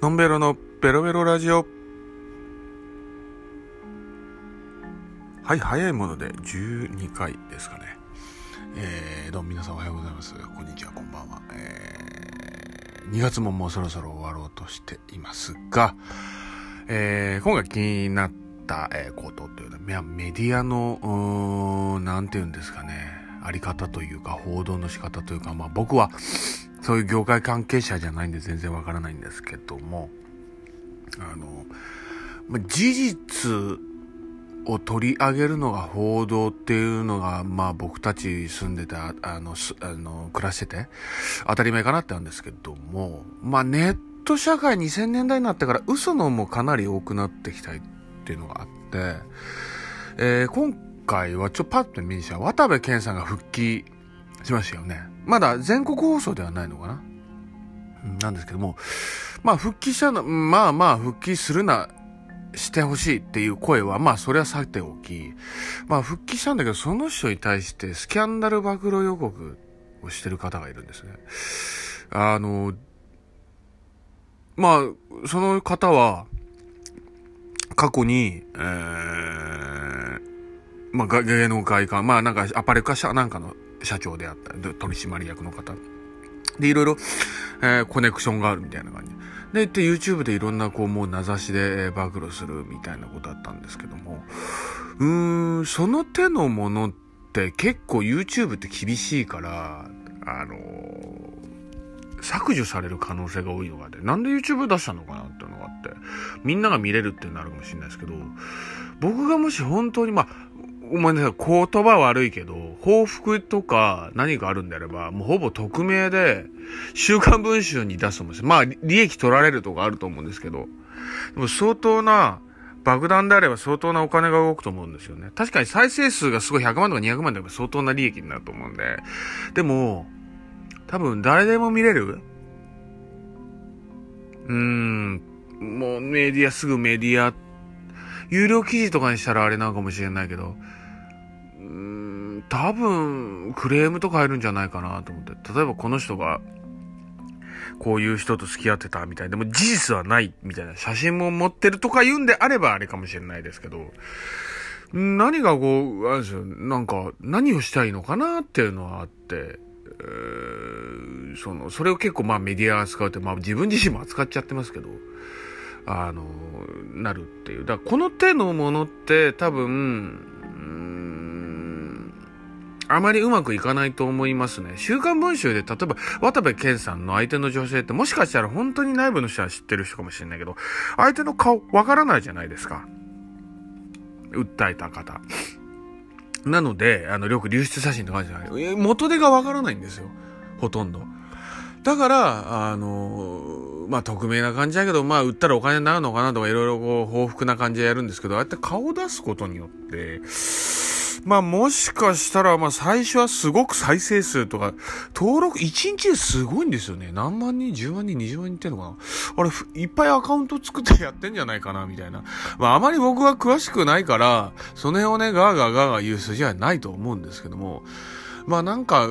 のんべろのベロベロラジオ。はい、早いもので12回ですかね。えー、どうも皆さんおはようございます。こんにちは、こんばんは。えー、2月ももうそろそろ終わろうとしていますが、えー、今回気になったえことというのは、メディアの、うーん、なんて言うんですかね、あり方というか、報道の仕方というか、まあ僕は、そういう業界関係者じゃないんで全然わからないんですけども、あの、まあ、事実を取り上げるのが報道っていうのが、まあ僕たち住んでた、あの、あの暮らしてて当たり前かなってあるんですけども、まあネット社会2000年代になってから嘘のもかなり多くなってきたいっていうのがあって、えー、今回はちょっとパッと見にした渡部健さんが復帰しましたよね。まだ全国放送ではないのかな？なんですけども、まあ復帰したの、まあまあ復帰するな、してほしいっていう声は、まあそれはさておき、まあ復帰したんだけど、その人に対してスキャンダル暴露予告をしてる方がいるんですね。あの、まあ、その方は、過去に、えー、まあ、芸能界か、まあなんかアパレルか社なんかの社長であったり、取締役の方。で、いろいろ、えー、コネクションがあるみたいな感じ。で、って YouTube でいろんなこうもう名指しで暴露するみたいなことだったんですけども、うーん、その手のものって結構 YouTube って厳しいから、あのー、削除される可能性が多いのがあって、なんで YouTube 出したのかなっていうのがあって、みんなが見れるっていうのあるかもしれないですけど、僕がもし本当に、まあ、ごめんなさい、言葉悪いけど、報復とか何かあるんであれば、もうほぼ匿名で、週刊文春に出すと思うんですよ。まあ、利益取られるとかあると思うんですけど、でも相当な、爆弾であれば相当なお金が動くと思うんですよね。確かに再生数がすごい100万とか200万であれば相当な利益になると思うんで。でも、多分誰でも見れる？うーん、もうメディア、すぐメディア、有料記事とかにしたらあれなのかもしれないけど、多分、クレームとか入るんじゃないかなと思って。例えばこの人が、こういう人と付き合ってたみたいでも事実はないみたいな写真も持ってるとか言うんであればあれかもしれないですけど、何がこう、あれですよ、なんか、何をしたいのかなっていうのはあって、えー、その、それを結構まあメディア扱うって、まあ自分自身も扱っちゃってますけど、あの、なるっていう。だからこの手のものって多分、あまりうまくいかないと思いますね。週刊文集で、例えば、渡部健さんの相手の女性ってもしかしたら本当に内部の人は知ってる人かもしれないけど、相手の顔わからないじゃないですか。訴えた方。なので、あの、よく流出写真とかじゃない。元手がわからないんですよ。ほとんど。だから、あの、まあ、匿名な感じだけど、まあ、売ったらお金になるのかなとか、いろいろこう、報復な感じでやるんですけど、ああやって顔を出すことによって、まあもしかしたら、まあ最初はすごく再生数とか、登録1日ですごいんですよね。何万人 ?10 万人 ?20 万人ってんのかなあれ、いっぱいアカウント作ってやってんじゃないかなみたいな。まああまり僕は詳しくないから、その辺をね、ガーガーガーガー言う筋はないと思うんですけども、まあなんか、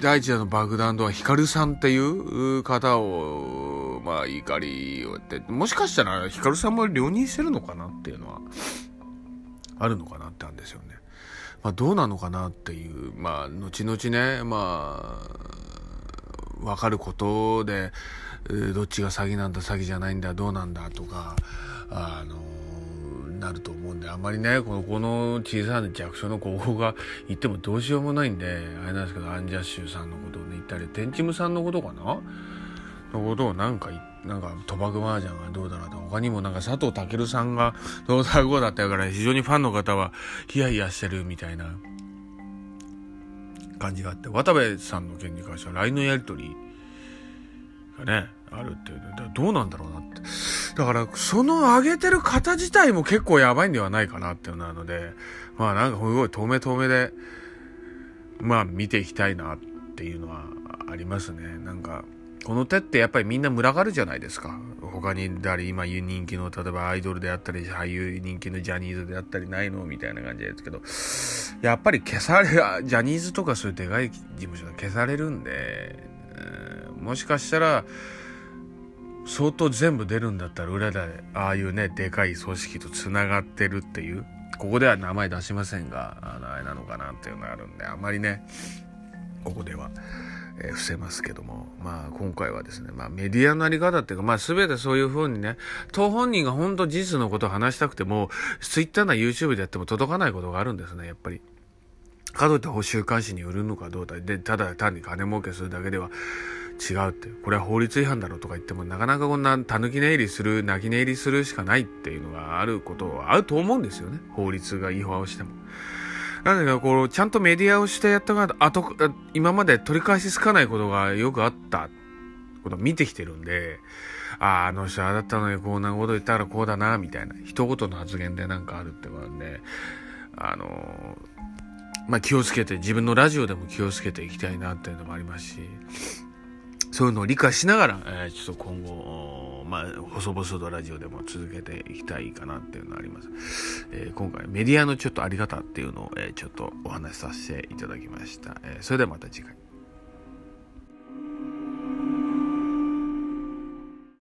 第一弾の爆弾とはヒカルさんっていう方を、まあ怒りをやって、もしかしたらヒカルさんも両任してるのかなっていうのは、あるのかなってあるんですよね。まあ、どうなのかなっていう、まあ、後々ね、まあ、わかることで、どっちが詐欺なんだ、詐欺じゃないんだ、どうなんだとか、あの、なると思うんで、あんまりね、この、この小さな弱小の高校が言ってもどうしようもないんで、あれなんですけど、アンジャッシュさんのことをね、言ったり、テンチムさんのことかなのことをなんか言って、なんか賭博麻雀がどうだなと他にもなんか佐藤健さんがどうだこうだったから非常にファンの方はヒヤヒヤしてるみたいな。感じがあって渡部さんの件に関しては LINE のやり取りがねあるっていうどうなんだろうなって。だからその上げてる方自体も結構やばいんではないかなっていうのなのでまあなんかすごい遠目遠目でまあ見ていきたいなっていうのはありますね。なんかこの手ってやっぱりみんな群がるじゃないですか。他に誰今人気の例えばアイドルであったり俳優人気のジャニーズであったりないのみたいな感じですけどやっぱり消されジャニーズとかそういうでかい事務所が消されるんで、もしかしたら相当全部出るんだったら裏でああいうねでかい組織とつながってるっていうここでは名前出しませんがあのあれなのかなっていうのがあるんであんまりねここでは、えー、伏せますけどもまあ今回はですね、まあ、メディアのあり方っていうかまあ全てそういうふうにね当本人が本当事実のことを話したくても Twitter な YouTube でやっても届かないことがあるんですねやっぱり。かといって週刊誌に売るのかどうかでただ単に金儲けするだけでは違うって。これは法律違反だろうとか言っても、なかなかこんな狸寝入りする、泣き寝入りするしかないっていうのがあることはあると思うんですよね。法律が違反をしても。なんだけど、こう、ちゃんとメディアをしてやったから、あと、今まで取り返しつかないことがよくあったことを見てきてるんで、ああ、あの人あだったのにこんなこと言ったらこうだな、みたいな、一言の発言でなんかあるってことなんで、あのまあ、気をつけて、自分のラジオでも気をつけていきたいなっていうのもありますし、そういうのを理解しながら、えー、ちょっと今後、まあ、細々とラジオでも続けていきたいかなっていうのがあります。えー、今回メディアのちょっとあり方っていうのを、えー、ちょっとお話しさせていただきました。えー、それではまた次回。